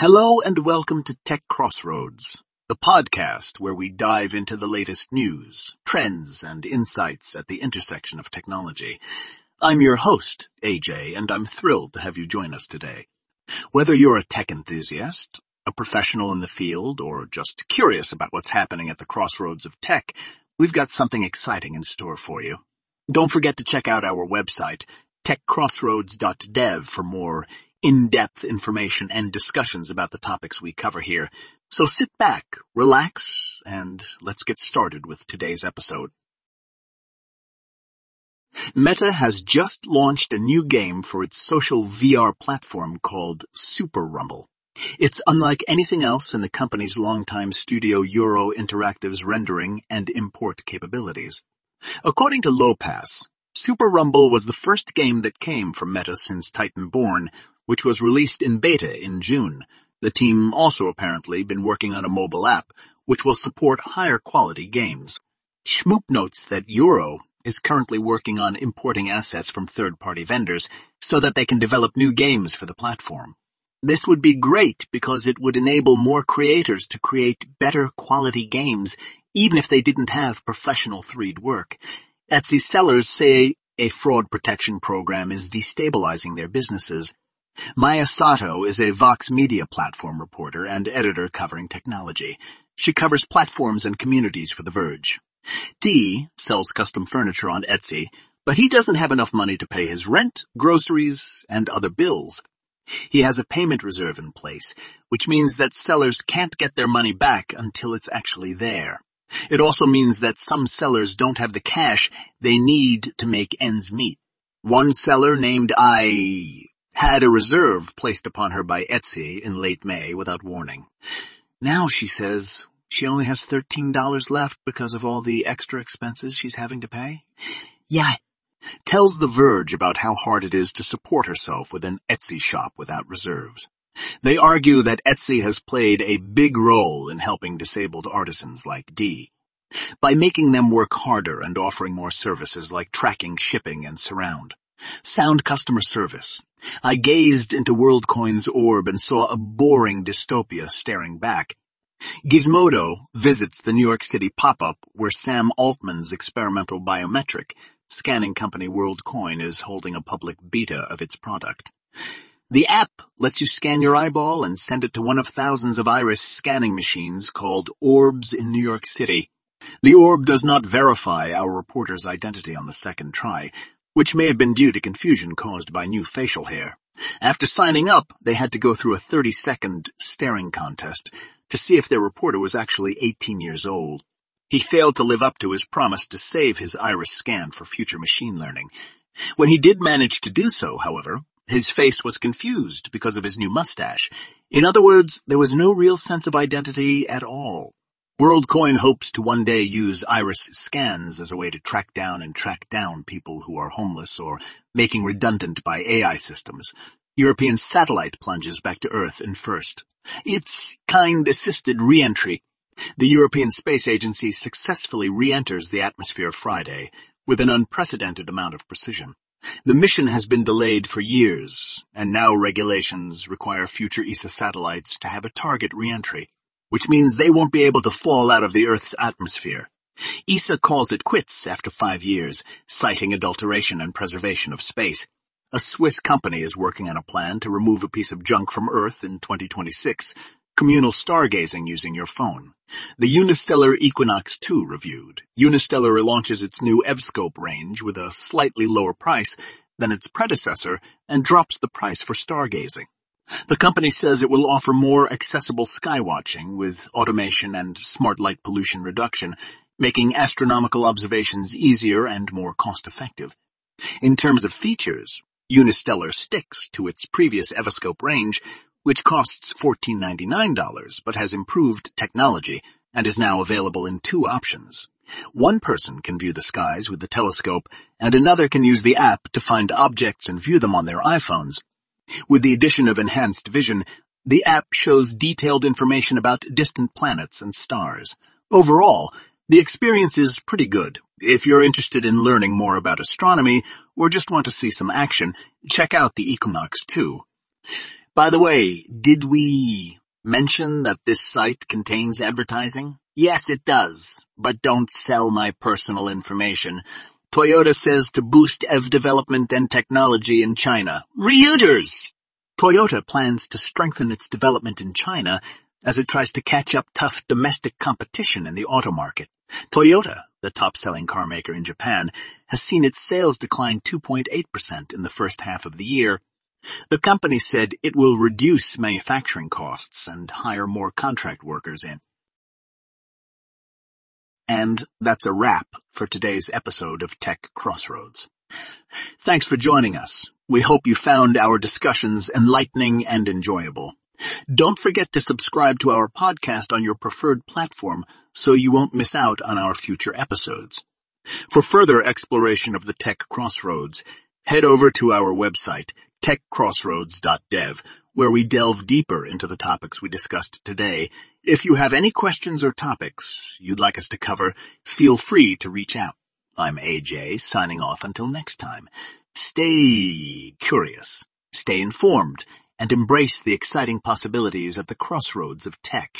Hello and welcome to Tech Crossroads, the podcast where we dive into the latest news, trends, and insights at the intersection of technology. I'm your host, AJ, and I'm thrilled to have you join us today. Whether you're a tech enthusiast, a professional in the field, or just curious about what's happening at the crossroads of tech, we've got something exciting in store for you. Don't forget to check out our website, techcrossroads.dev for more in-depth information and discussions about the topics we cover here. So sit back, relax, and let's get started with today's episode. Meta has just launched a new game for its social VR platform called Super Rumble. It's unlike anything else in the company's longtime studio Ouro Interactive's rendering and import capabilities. According to Lowpass, Super Rumble was the first game that came from Meta since Titanborn, which was released in beta in June. The team also apparently been working on a mobile app, which will support higher quality games. Shmoop notes that Ouro is currently working on importing assets from third-party vendors so that they can develop new games for the platform. This would be great because it would enable more creators to create better quality games even if they didn't have professional 3D work. Etsy sellers say a fraud protection program is destabilizing their businesses Mia Sato is a Vox Media platform reporter and editor covering technology. She covers platforms and communities for The Verge. Dee sells custom furniture on Etsy, but he doesn't have enough money to pay his rent, groceries, and other bills. He has a payment reserve in place, which means that sellers can't get their money back until it's actually there. It also means that some sellers don't have the cash they need to make ends meet. One seller named I had a reserve placed upon her by Etsy in late May without warning. Now, she says, she only has $13 left because of all the extra expenses she's having to pay. Yeah, tells The Verge about how hard it is to support herself with an Etsy shop without reserves. They argue that Etsy has played a big role in helping disabled artisans like Dee. By making them work harder and offering more services like tracking, shipping, and surround. Sound customer service. I gazed into WorldCoin's orb and saw a boring dystopia staring back. Gizmodo visits the New York City pop-up where Sam Altman's experimental biometric scanning company WorldCoin is holding a public beta of its product. The app lets you scan your eyeball and send it to one of thousands of iris scanning machines called Orbs in New York City. The orb does not verify our reporter's identity on the second try, which may have been due to confusion caused by new facial hair. After signing up, they had to go through a 30-second staring contest to see if their reporter was actually 18 years old. He failed to live up to his promise to save his iris scan for future machine learning. When he did manage to do so, however, his face was confused because of his new mustache. In other words, there was no real sense of identity at all. WorldCoin hopes to one day use iris scans as a way to track down and track down people who are homeless or making redundant by AI systems. European satellite plunges back to Earth in first. It's kind-assisted re-entry. The European Space Agency successfully re-enters the atmosphere Friday with an unprecedented amount of precision. The mission has been delayed for years, and now regulations require future ESA satellites to have a target re-entry which means they won't be able to fall out of the Earth's atmosphere. ESA calls it quits after five years, citing adulteration and preservation of space. A Swiss company is working on a plan to remove a piece of junk from Earth in 2026, communal stargazing using your phone. The Unistellar Equinox 2 reviewed. Unistellar launches its new Evscope range with a slightly lower price than its predecessor and drops the price for stargazing. The company says it will offer more accessible skywatching with automation and smart light pollution reduction, making astronomical observations easier and more cost-effective. In terms of features, Unistellar sticks to its previous Evscope range, which costs $14.99 but has improved technology and is now available in two options. One person can view the skies with the telescope and another can use the app to find objects and view them on their iPhones with the addition of enhanced vision, the app shows detailed information about distant planets and stars. Overall, the experience is pretty good. If you're interested in learning more about astronomy or just want to see some action, check out the Equinox 2. By the way, did we mention that this site contains advertising? Yes, it does, but don't sell my personal information. Toyota says to boost EV development and technology in China. Reuters! Toyota plans to strengthen its development in China as it tries to catch up tough domestic competition in the auto market. Toyota, the top-selling car maker in Japan, has seen its sales decline 2.8% in the first half of the year. The company said it will reduce manufacturing costs and hire more contract workers in. And that's a wrap for today's episode of Tech Crossroads. Thanks for joining us. We hope you found our discussions enlightening and enjoyable. Don't forget to subscribe to our podcast on your preferred platform so you won't miss out on our future episodes. For further exploration of the Tech Crossroads, head over to our website, techcrossroads.dev, where we delve deeper into the topics we discussed today. If you have any questions or topics you'd like us to cover, feel free to reach out. I'm AJ, signing off until next time. Stay curious, stay informed, and embrace the exciting possibilities at the crossroads of tech.